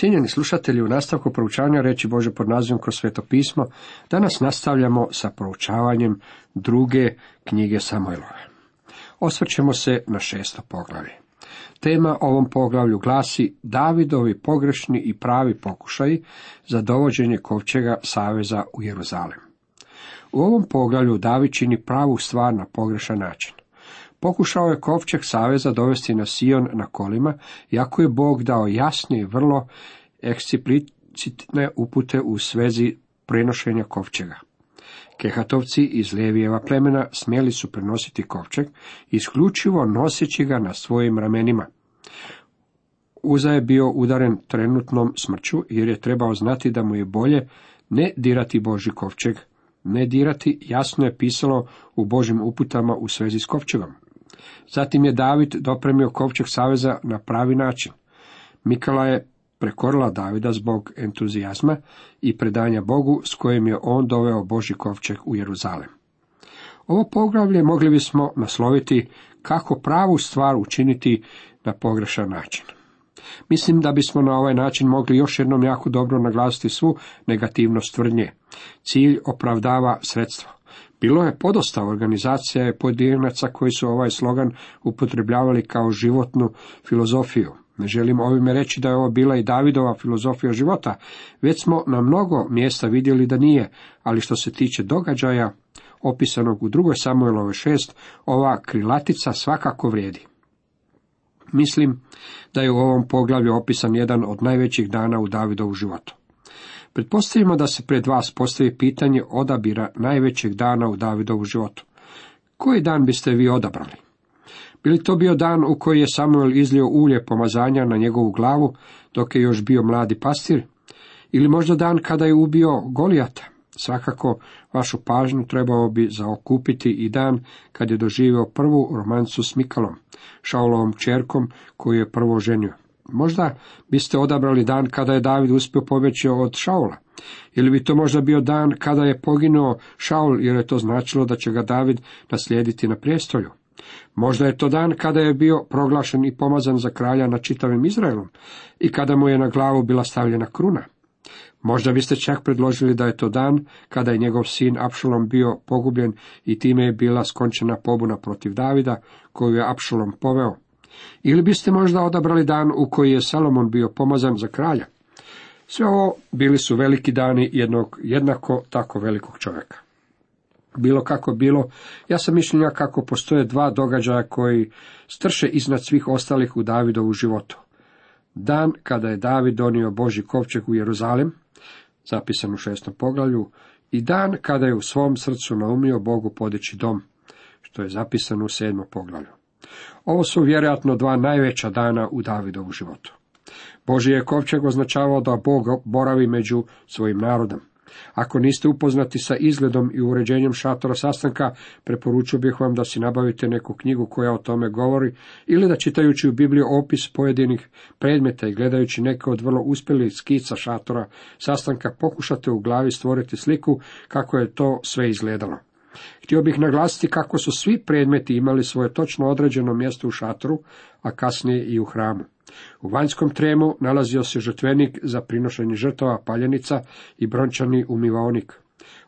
Cijenjeni slušatelji, u nastavku proučavanja reći Bože pod nazivom kroz sveto pismo, danas nastavljamo sa proučavanjem druge knjige Samuelove. Osvrćemo se na šesto poglavlje. Tema ovom poglavlju glasi Davidovi pogrešni i pravi pokušaji za dovođenje kovčega Saveza u Jeruzalem. U ovom poglavlju David čini pravu stvar na pogrešan način. Pokušao je kovčeg saveza dovesti na Sion na kolima, iako je Bog dao jasne i vrlo eksplicitne upute u svezi prenošenja kovčega. Kehatovci iz Levijeva plemena smjeli su prenositi kovčeg, isključivo noseći ga na svojim ramenima. Uza je bio udaren trenutnom smrću, jer je trebao znati da mu je bolje ne dirati Boži kovčeg, ne dirati jasno je pisalo u Božim uputama u svezi s kovčegom. Zatim je David dopremio kovčeg saveza na pravi način. Mikala je prekorila Davida zbog entuzijazma i predanja Bogu s kojim je on doveo Boži kovčeg u Jeruzalem. Ovo poglavlje mogli bismo nasloviti kako pravu stvar učiniti na pogrešan način. Mislim da bismo na ovaj način mogli još jednom jako dobro naglasiti svu negativnost tvrdnje. Cilj opravdava sredstvo. Bilo je podosta organizacija i pojedinaca koji su ovaj slogan upotrebljavali kao životnu filozofiju. Ne želim ovime reći da je ovo bila i Davidova filozofija života, već smo na mnogo mjesta vidjeli da nije, ali što se tiče događaja opisanog u drugoj Samuelove šest, ova krilatica svakako vrijedi. Mislim da je u ovom poglavlju opisan jedan od najvećih dana u Davidovu životu. Pretpostavimo da se pred vas postavi pitanje odabira najvećeg dana u Davidovu životu. Koji dan biste vi odabrali? Bili to bio dan u koji je Samuel izlio ulje pomazanja na njegovu glavu, dok je još bio mladi pastir? Ili možda dan kada je ubio Golijata? Svakako, vašu pažnju trebao bi zaokupiti i dan kad je doživio prvu romancu s Mikalom, Šaulovom čerkom koju je prvo ženio. Možda biste odabrali dan kada je David uspio pobjeći od Šaula. Ili bi to možda bio dan kada je poginuo Šaul, jer je to značilo da će ga David naslijediti na prijestolju. Možda je to dan kada je bio proglašen i pomazan za kralja nad čitavim Izraelom i kada mu je na glavu bila stavljena kruna. Možda biste čak predložili da je to dan kada je njegov sin Apšalom bio pogubljen i time je bila skončena pobuna protiv Davida koju je Apšalom poveo. Ili biste možda odabrali dan u koji je Salomon bio pomazan za kralja. Sve ovo bili su veliki dani jednog jednako tako velikog čovjeka. Bilo kako bilo, ja sam mišljenja kako postoje dva događaja koji strše iznad svih ostalih u Davidovu životu. Dan kada je David donio Boži kovčeg u Jeruzalem, zapisan u šestom poglavlju, i dan kada je u svom srcu naumio Bogu podići dom, što je zapisano u sedmom poglavlju. Ovo su vjerojatno dva najveća dana u Davidovu životu. Boži je kovčeg označavao da Bog boravi među svojim narodom. Ako niste upoznati sa izgledom i uređenjem šatora sastanka, preporučio bih vam da si nabavite neku knjigu koja o tome govori, ili da čitajući u Bibliju opis pojedinih predmeta i gledajući neke od vrlo uspjelih skica šatora sastanka, pokušate u glavi stvoriti sliku kako je to sve izgledalo. Htio bih naglasiti kako su svi predmeti imali svoje točno određeno mjesto u šatoru, a kasnije i u hramu. U vanjskom tremu nalazio se žrtvenik za prinošenje žrtava paljenica i brončani umivaonik.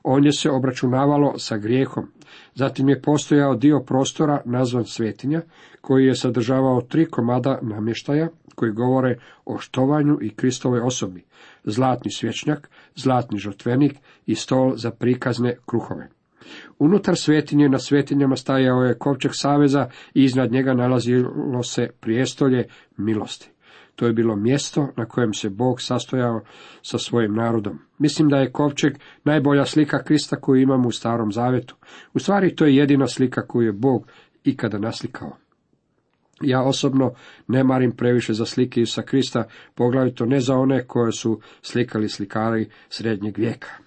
On se obračunavalo sa grijehom. Zatim je postojao dio prostora nazvan svetinja, koji je sadržavao tri komada namještaja, koji govore o štovanju i Kristove osobi, zlatni svječnjak, zlatni žrtvenik i stol za prikazne kruhove. Unutar svetinje na svetinjama stajao je kovčeg saveza i iznad njega nalazilo se prijestolje milosti. To je bilo mjesto na kojem se Bog sastojao sa svojim narodom. Mislim da je kovčeg najbolja slika Krista koju imamo u starom zavetu. U stvari to je jedina slika koju je Bog ikada naslikao. Ja osobno ne marim previše za slike Isusa Krista, poglavito ne za one koje su slikali slikari srednjeg vijeka.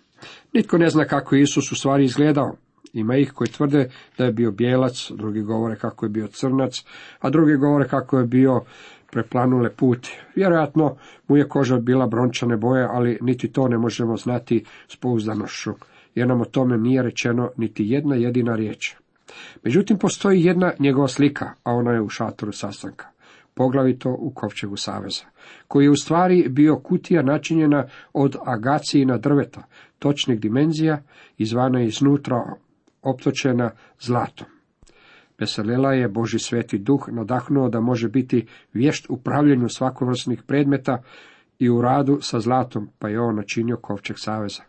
Nitko ne zna kako je Isus u stvari izgledao. Ima ih koji tvrde da je bio bijelac, drugi govore kako je bio crnac, a drugi govore kako je bio preplanule put. Vjerojatno mu je koža bila brončane boje, ali niti to ne možemo znati s pouzdanošću, jer nam o tome nije rečeno niti jedna jedina riječ. Međutim, postoji jedna njegova slika, a ona je u šatoru sastanka. poglavito u kovčegu saveza, koji je u stvari bio kutija načinjena od agacijina drveta, točnih dimenzija, izvana i iznutra optočena zlatom. Pesalela je Boži sveti duh nadahnuo da može biti vješt u pravljenju svakovrsnih predmeta i u radu sa zlatom, pa je on načinio kovčeg saveza.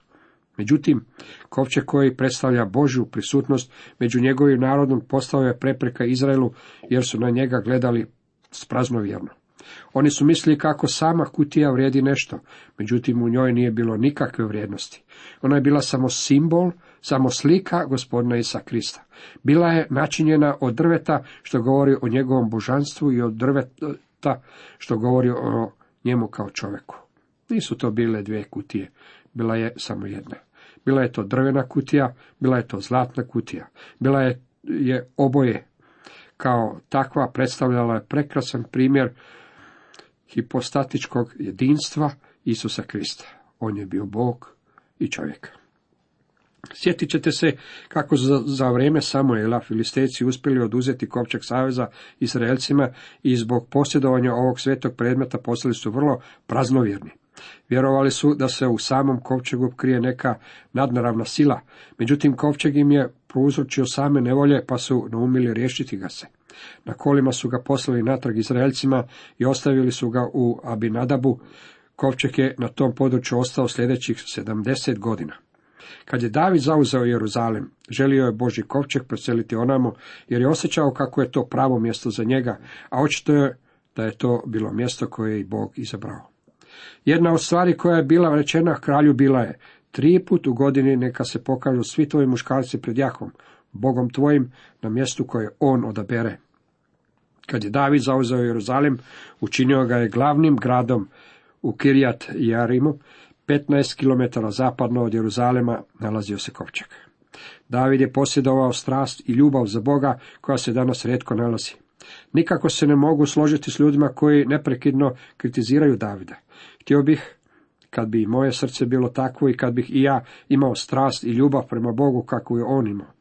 Međutim, kovčeg koji predstavlja Božju prisutnost među njegovim narodom postao je prepreka Izraelu, jer su na njega gledali spraznovjerno. Oni su mislili kako sama kutija vrijedi nešto, međutim u njoj nije bilo nikakve vrijednosti. Ona je bila samo simbol, samo slika gospodina Isa Krista. Bila je načinjena od drveta, što govori o njegovom božanstvu i od drveta, što govori o njemu kao čovjeku. Nisu to bile dvije kutije, bila je samo jedna. Bila je to drvena kutija, bila je to zlatna kutija, bila je, je oboje kao takva predstavljala je prekrasan primjer hipostatičkog jedinstva Isusa Krista. On je bio Bog i čovjek. Sjetit ćete se kako za, za vrijeme Samuela filisteci uspjeli oduzeti kopčak saveza Izraelcima i zbog posjedovanja ovog svetog predmeta postali su vrlo praznovjerni. Vjerovali su da se u samom kovčegu krije neka nadnaravna sila, međutim kovčeg im je prouzročio same nevolje, pa su naumili riješiti ga se. Na kolima su ga poslali natrag Izraelcima i ostavili su ga u Abinadabu. Kovčeg je na tom području ostao sljedećih sedamdeset godina. Kad je David zauzeo Jeruzalem, želio je Boži kovčeg preseliti onamo, jer je osjećao kako je to pravo mjesto za njega, a očito je da je to bilo mjesto koje je i Bog izabrao. Jedna od stvari koja je bila rečena kralju bila je, tri put u godini neka se pokažu svi tvoji muškarci pred Jahvom, Bogom tvojim, na mjestu koje on odabere. Kad je David zauzeo Jeruzalem, učinio ga je glavnim gradom u Kirjat Jarimu, 15 km zapadno od Jeruzalema nalazio se kovčeg. David je posjedovao strast i ljubav za Boga koja se danas redko nalazi. Nikako se ne mogu složiti s ljudima koji neprekidno kritiziraju Davida. Htio bih, kad bi moje srce bilo takvo i kad bih i ja imao strast i ljubav prema Bogu kakvu je on imao.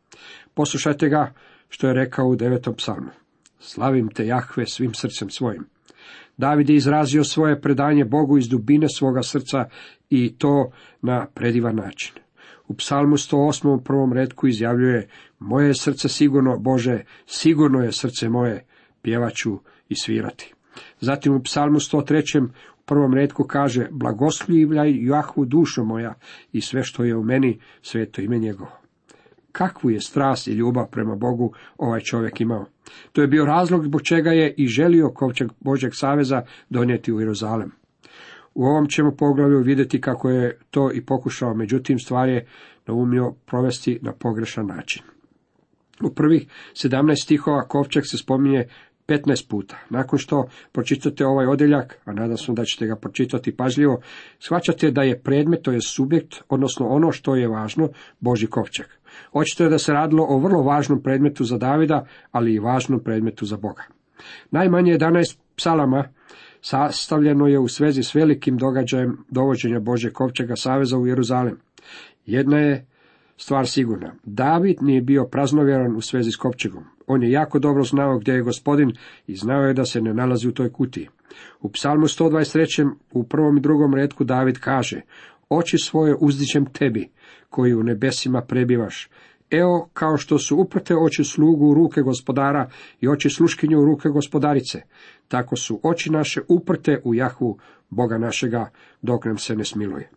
Poslušajte ga što je rekao u devetom psalmu. Slavim te Jahve svim srcem svojim. David je izrazio svoje predanje Bogu iz dubine svoga srca i to na predivan način. U psalmu 108. u prvom redku izjavljuje Moje srce sigurno, Bože, sigurno je srce moje, pjevaću i svirati. Zatim u psalmu 103. u prvom redku kaže Blagoslivljaj Jahvu dušo moja i sve što je u meni, sveto ime njegovo. Kakvu je strast i ljubav prema Bogu ovaj čovjek imao. To je bio razlog zbog čega je i želio kovčeg Božeg saveza donijeti u Jeruzalem. U ovom ćemo poglavlju vidjeti kako je to i pokušao, međutim stvar je naumio provesti na pogrešan način. U prvih 17 stihova kovčeg se spominje 15 puta. Nakon što pročitate ovaj odjeljak, a nadam se da ćete ga pročitati pažljivo, shvaćate da je predmet, to je subjekt, odnosno ono što je važno, Boži kovčeg. Očito je da se radilo o vrlo važnom predmetu za Davida, ali i važnom predmetu za Boga. Najmanje 11 psalama sastavljeno je u svezi s velikim događajem dovođenja Bože kovčega saveza u Jeruzalem. Jedna je stvar sigurna. David nije bio praznovjeran u svezi s kovčegom. On je jako dobro znao gdje je gospodin i znao je da se ne nalazi u toj kutiji. U psalmu 123. u prvom i drugom redku David kaže, oči svoje uzdićem tebi, koji u nebesima prebivaš. Evo, kao što su uprte oči slugu u ruke gospodara i oči sluškinju u ruke gospodarice, tako su oči naše uprte u Jahvu, Boga našega, dok nam se ne smiluje.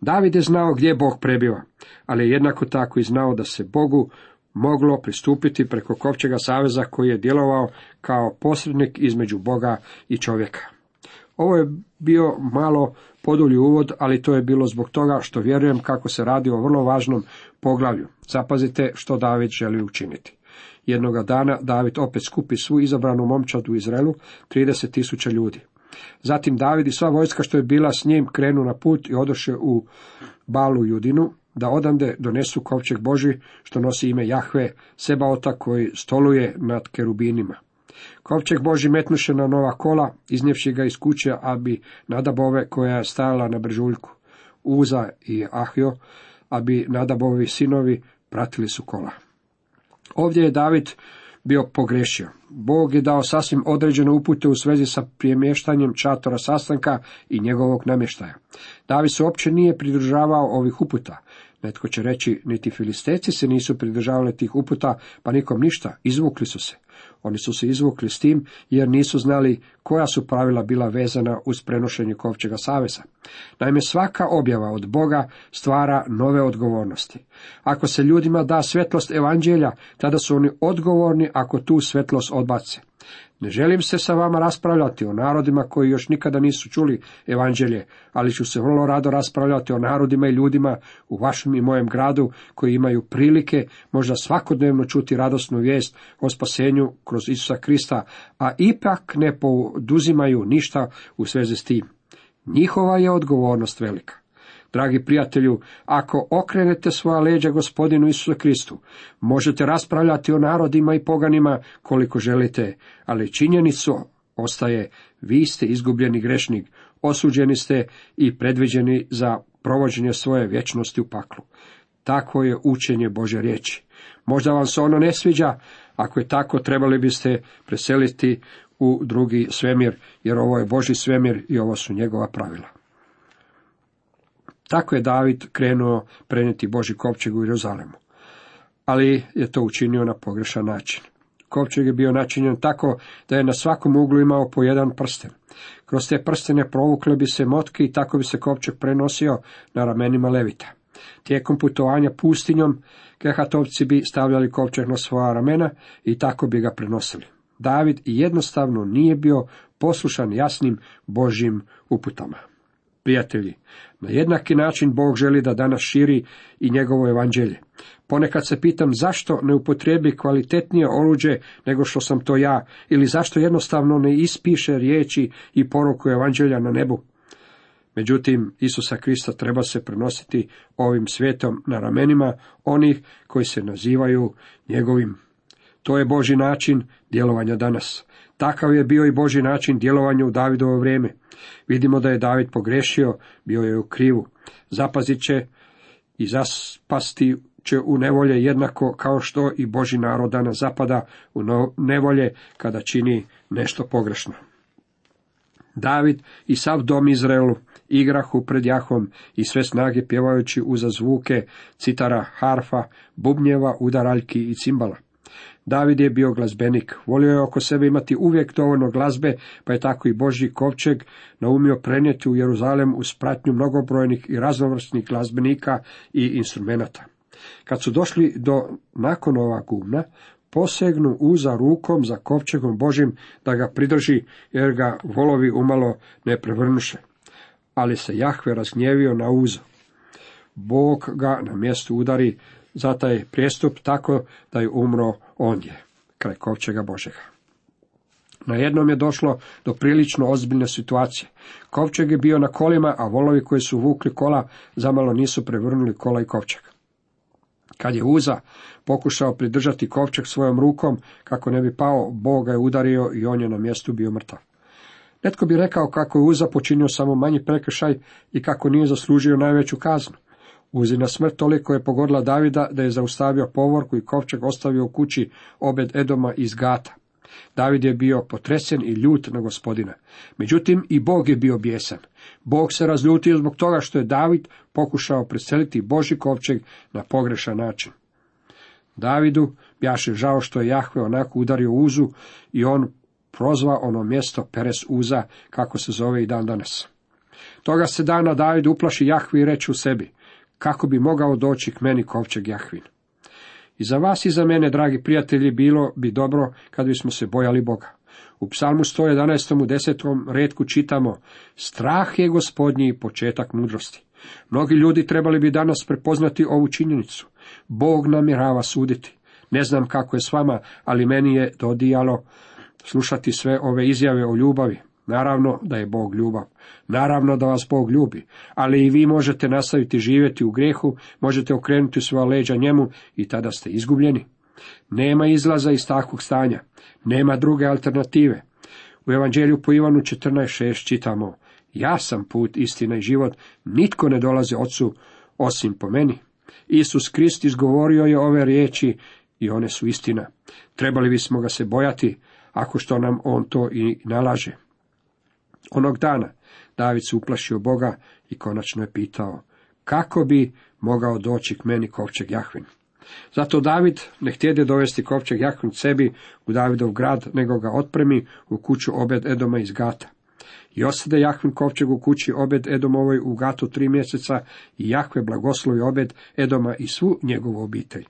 David je znao gdje Bog prebiva, ali je jednako tako i znao da se Bogu moglo pristupiti preko Kovčega saveza koji je djelovao kao posrednik između Boga i čovjeka. Ovo je bio malo podulji uvod, ali to je bilo zbog toga što vjerujem kako se radi o vrlo važnom poglavlju. Zapazite što David želi učiniti. Jednoga dana David opet skupi svu izabranu momčadu u Izraelu, 30 tisuća ljudi. Zatim David i sva vojska što je bila s njim krenu na put i odoše u Balu Judinu, da odande donesu kovčeg Boži, što nosi ime Jahve, Sebaota koji stoluje nad kerubinima. Kovčeg Boži metnuše na nova kola, iznjevši ga iz kuće Abi Nadabove koja je stajala na brežuljku. Uza i Ahjo, Abi Nadabovi sinovi, pratili su kola. Ovdje je David bio pogrešio. Bog je dao sasvim određene upute u svezi sa premještanjem čatora sastanka i njegovog namještaja. David se uopće nije pridržavao ovih uputa. Netko će reći, niti filisteci se nisu pridržavali tih uputa, pa nikom ništa, izvukli su se. Oni su se izvukli s tim, jer nisu znali koja su pravila bila vezana uz prenošenje kovčega saveza. Naime, svaka objava od Boga stvara nove odgovornosti. Ako se ljudima da svetlost evanđelja, tada su oni odgovorni ako tu svetlost odbace. Ne želim se sa vama raspravljati o narodima koji još nikada nisu čuli evanđelje, ali ću se vrlo rado raspravljati o narodima i ljudima u vašem i mojem gradu koji imaju prilike možda svakodnevno čuti radosnu vijest o spasenju kroz Isusa Krista, a ipak ne poduzimaju ništa u svezi s tim. Njihova je odgovornost velika. Dragi prijatelju, ako okrenete svoja leđa gospodinu Isusu Kristu, možete raspravljati o narodima i poganima koliko želite, ali činjenicu ostaje, vi ste izgubljeni grešnik, osuđeni ste i predviđeni za provođenje svoje vječnosti u paklu. Takvo je učenje Bože riječi. Možda vam se ono ne sviđa, ako je tako, trebali biste preseliti u drugi svemir, jer ovo je Boži svemir i ovo su njegova pravila. Tako je David krenuo prenijeti Boži kopčeg u Jeruzalemu. Ali je to učinio na pogrešan način. Kopčeg je bio načinjen tako da je na svakom uglu imao po jedan prsten. Kroz te prstene provukle bi se motke i tako bi se kopčeg prenosio na ramenima levita. Tijekom putovanja pustinjom, kehatovci bi stavljali kopčeg na svoja ramena i tako bi ga prenosili. David jednostavno nije bio poslušan jasnim Božjim uputama. Prijatelji, na jednaki način Bog želi da danas širi i njegovo evanđelje. Ponekad se pitam zašto ne upotrebi kvalitetnije oruđe nego što sam to ja, ili zašto jednostavno ne ispiše riječi i poruku evanđelja na nebu. Međutim, Isusa Krista treba se prenositi ovim svijetom na ramenima onih koji se nazivaju njegovim. To je Boži način djelovanja danas. Takav je bio i Boži način djelovanja u Davidovo vrijeme. Vidimo da je David pogrešio, bio je u krivu. Zapazit će i zaspasti će u nevolje jednako kao što i Boži narod danas zapada u nevolje kada čini nešto pogrešno. David i sav dom Izraelu igrahu pred Jahom i sve snage pjevajući uza zvuke citara, harfa, bubnjeva, udaraljki i cimbala. David je bio glazbenik, volio je oko sebe imati uvijek dovoljno glazbe, pa je tako i Božji kovčeg naumio prenijeti u Jeruzalem uz pratnju mnogobrojnih i raznovrsnih glazbenika i instrumenata. Kad su došli do nakonova gumna, posegnu uza rukom za kovčegom Božim da ga pridrži, jer ga volovi umalo ne prevrnuše. Ali se Jahve razgnjevio na uzo. Bog ga na mjestu udari za taj prijestup tako da je umro ondje, kraj kovčega Božega. Na jednom je došlo do prilično ozbiljne situacije. Kovčeg je bio na kolima, a volovi koji su vukli kola zamalo nisu prevrnuli kola i kovčeg. Kad je Uza pokušao pridržati kovčeg svojom rukom, kako ne bi pao, Bog ga je udario i on je na mjestu bio mrtav. Netko bi rekao kako je Uza počinio samo manji prekršaj i kako nije zaslužio najveću kaznu. Uzina smrt toliko je pogodila Davida da je zaustavio povorku i kovčeg ostavio u kući obed Edoma iz Gata. David je bio potresen i ljut na gospodina. Međutim, i Bog je bio bijesan. Bog se razljutio zbog toga što je David pokušao preseliti Boži kovčeg na pogrešan način. Davidu bjaše žao što je Jahve onako udario uzu i on prozva ono mjesto Peres Uza, kako se zove i dan danas. Toga se dana David uplaši Jahvi i reći u sebi, kako bi mogao doći k meni kovčeg Jahvin. I za vas i za mene, dragi prijatelji, bilo bi dobro kad bismo se bojali Boga. U psalmu 111. u 10. redku čitamo Strah je gospodnji početak mudrosti. Mnogi ljudi trebali bi danas prepoznati ovu činjenicu. Bog namjerava suditi. Ne znam kako je s vama, ali meni je dodijalo slušati sve ove izjave o ljubavi. Naravno da je Bog ljubav. Naravno da vas Bog ljubi. Ali i vi možete nastaviti živjeti u grehu, možete okrenuti svoja leđa njemu i tada ste izgubljeni. Nema izlaza iz takvog stanja. Nema druge alternative. U Evanđelju po Ivanu 14.6 čitamo Ja sam put, istina i život, nitko ne dolazi ocu osim po meni. Isus Krist izgovorio je ove riječi i one su istina. Trebali bismo ga se bojati, ako što nam on to i nalaže. Onog dana David se uplašio Boga i konačno je pitao, kako bi mogao doći k meni kovčeg Jahvin? Zato David ne htjede dovesti kovčeg Jahvin sebi u Davidov grad, nego ga otpremi u kuću obed Edoma iz Gata. I osade Jahvin kovčeg u kući obed Edomovoj u Gatu tri mjeseca i Jahve blagoslovi obed Edoma i svu njegovu obitelj.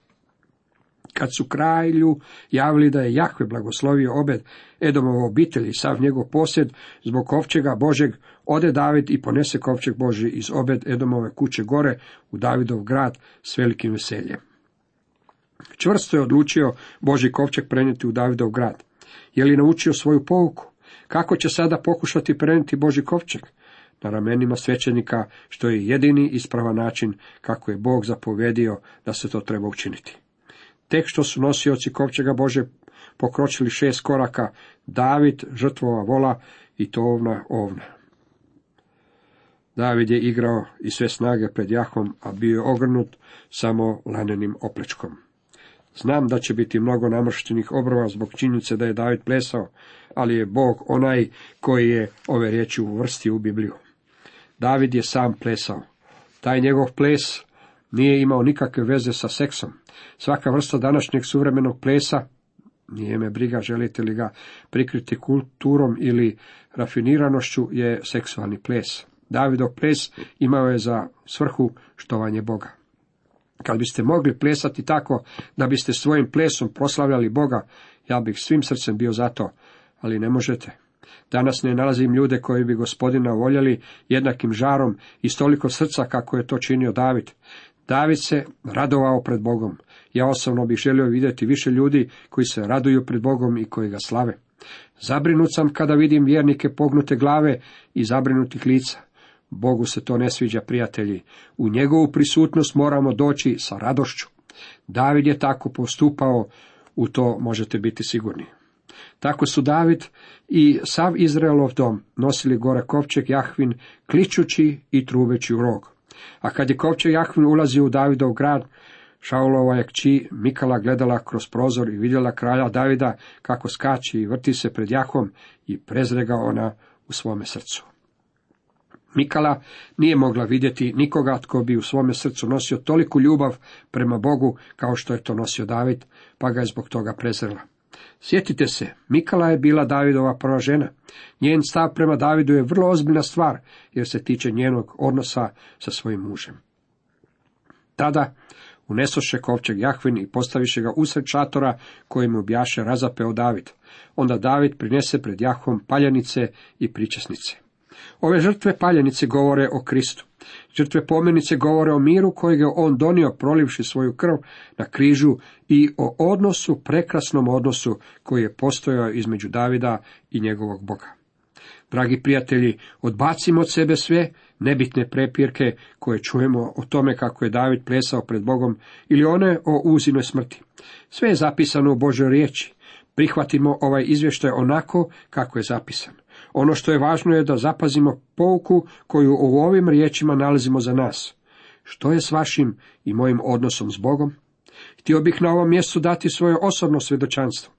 Kad su kralju javili da je Jahve blagoslovio obed Edomovo obitelji i sav njegov posjed zbog kovčega Božeg, ode David i ponese kovčeg Boži iz obed Edomove kuće gore u Davidov grad s velikim veseljem. Čvrsto je odlučio Boži kovčeg prenijeti u Davidov grad. Je li naučio svoju pouku? Kako će sada pokušati prenijeti Boži kovčeg? Na ramenima svećenika, što je jedini ispravan način kako je Bog zapovedio da se to treba učiniti. Tek što su nosioci kovčega Bože pokročili šest koraka, David žrtvova vola i to ovna ovna. David je igrao i sve snage pred Jahom, a bio je ogrnut samo lanenim oplečkom. Znam da će biti mnogo namrštenih obrova zbog činjenice da je David plesao, ali je Bog onaj koji je ove riječi uvrstio u Bibliju. David je sam plesao. Taj njegov ples nije imao nikakve veze sa seksom. Svaka vrsta današnjeg suvremenog plesa, nije me briga želite li ga prikriti kulturom ili rafiniranošću, je seksualni ples. Davidov ples imao je za svrhu štovanje Boga. Kad biste mogli plesati tako da biste svojim plesom proslavljali Boga, ja bih svim srcem bio za to, ali ne možete. Danas ne nalazim ljude koji bi gospodina voljeli jednakim žarom i stoliko srca kako je to činio David. David se radovao pred Bogom. Ja osobno bih želio vidjeti više ljudi koji se raduju pred Bogom i koji ga slave. Zabrinut sam kada vidim vjernike pognute glave i zabrinutih lica. Bogu se to ne sviđa, prijatelji. U njegovu prisutnost moramo doći sa radošću. David je tako postupao, u to možete biti sigurni. Tako su David i sav Izraelov dom nosili gore kovčeg Jahvin, kličući i trubeći u rog. A kad je kovčeg Jahvin ulazio u Davidov grad, Šaulova je kći Mikala gledala kroz prozor i vidjela kralja Davida kako skači i vrti se pred Jahom i prezrega ona u svome srcu. Mikala nije mogla vidjeti nikoga tko bi u svome srcu nosio toliku ljubav prema Bogu kao što je to nosio David, pa ga je zbog toga prezrela. Sjetite se, Mikala je bila Davidova prva žena. Njen stav prema Davidu je vrlo ozbiljna stvar, jer se tiče njenog odnosa sa svojim mužem. Tada unesoše kovčeg Jahvin i postaviše ga usred šatora kojim objaše razapeo David. Onda David prinese pred Jahvom paljanice i pričesnice. Ove žrtve paljenice govore o Kristu. Žrtve pomenice govore o miru kojeg je on donio prolivši svoju krv na križu i o odnosu, prekrasnom odnosu koji je postojao između Davida i njegovog Boga. Dragi prijatelji, odbacimo od sebe sve nebitne prepirke koje čujemo o tome kako je David plesao pred Bogom ili one o uzinoj smrti. Sve je zapisano u Božoj riječi. Prihvatimo ovaj izvještaj onako kako je zapisan. Ono što je važno je da zapazimo pouku koju u ovim riječima nalazimo za nas. Što je s vašim i mojim odnosom s Bogom? Htio bih na ovom mjestu dati svoje osobno svjedočanstvo.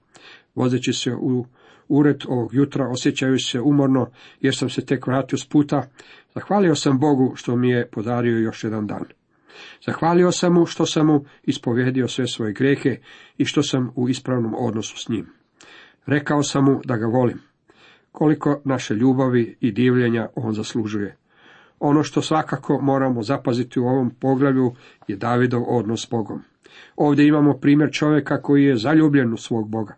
Vozeći se u ured ovog jutra, osjećaju se umorno, jer sam se tek vratio s puta, zahvalio sam Bogu što mi je podario još jedan dan. Zahvalio sam mu što sam mu ispovjedio sve svoje grehe i što sam u ispravnom odnosu s njim. Rekao sam mu da ga volim koliko naše ljubavi i divljenja on zaslužuje. Ono što svakako moramo zapaziti u ovom poglavlju je Davidov odnos s Bogom. Ovdje imamo primjer čovjeka koji je zaljubljen u svog Boga.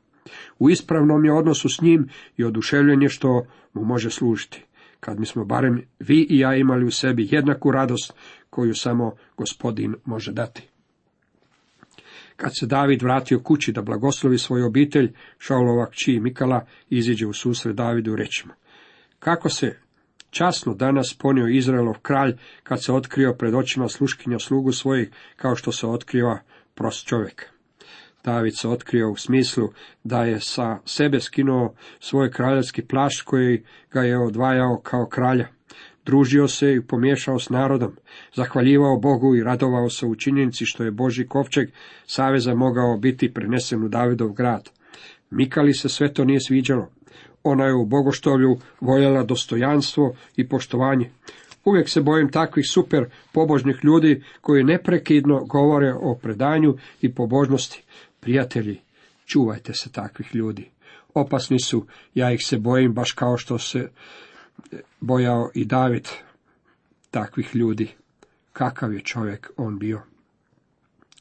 U ispravnom je odnosu s njim i oduševljenje što mu može služiti. Kad mi smo barem vi i ja imali u sebi jednaku radost koju samo gospodin može dati. Kad se David vratio kući da blagoslovi svoju obitelj, Šaulova kći Mikala iziđe u susret Davidu reći Kako se časno danas ponio Izraelov kralj kad se otkrio pred očima sluškinja slugu svojih kao što se otkriva prost čovjek. David se otkrio u smislu da je sa sebe skinuo svoj kraljevski plašt koji ga je odvajao kao kralja. Družio se i pomiješao s narodom, zahvaljivao Bogu i radovao se u činjenici što je Boži kovčeg saveza mogao biti prenesen u Davidov grad. Mikali se sve to nije sviđalo. Ona je u bogoštovlju voljela dostojanstvo i poštovanje. Uvijek se bojim takvih super pobožnih ljudi koji neprekidno govore o predanju i pobožnosti. Prijatelji, čuvajte se takvih ljudi. Opasni su, ja ih se bojim baš kao što se bojao i David takvih ljudi. Kakav je čovjek on bio?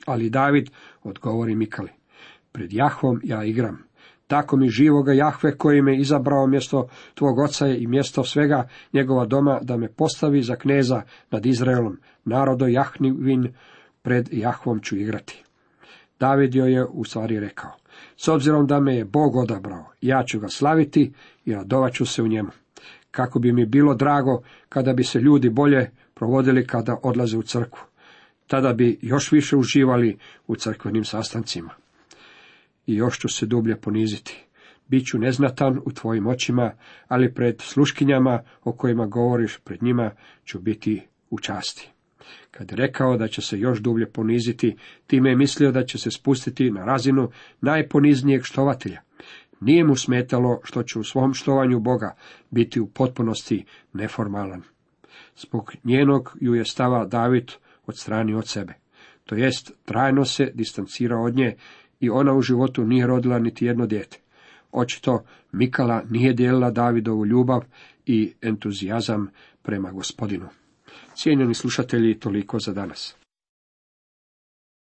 Ali David odgovori Mikali. Pred Jahvom ja igram. Tako mi živoga Jahve koji me izabrao mjesto tvog oca i mjesto svega njegova doma da me postavi za kneza nad Izraelom. Narodo Jahnivin pred Jahvom ću igrati. David joj je u stvari rekao. S obzirom da me je Bog odabrao, ja ću ga slaviti i radovat ću se u njemu. Kako bi mi bilo drago kada bi se ljudi bolje provodili kada odlaze u crkvu. Tada bi još više uživali u crkvenim sastancima. I još ću se dublje poniziti. Biću neznatan u tvojim očima, ali pred sluškinjama o kojima govoriš pred njima ću biti u časti. Kad je rekao da će se još dublje poniziti, time je mislio da će se spustiti na razinu najponiznijeg štovatelja. Nije mu smetalo što će u svom štovanju Boga biti u potpunosti neformalan. Zbog njenog ju je stava David od strani od sebe. To jest, trajno se distancira od nje i ona u životu nije rodila niti jedno dijete. Očito Mikala nije dijelila Davidovu ljubav i entuzijazam prema gospodinu. Cijenjeni slušatelji, toliko za danas.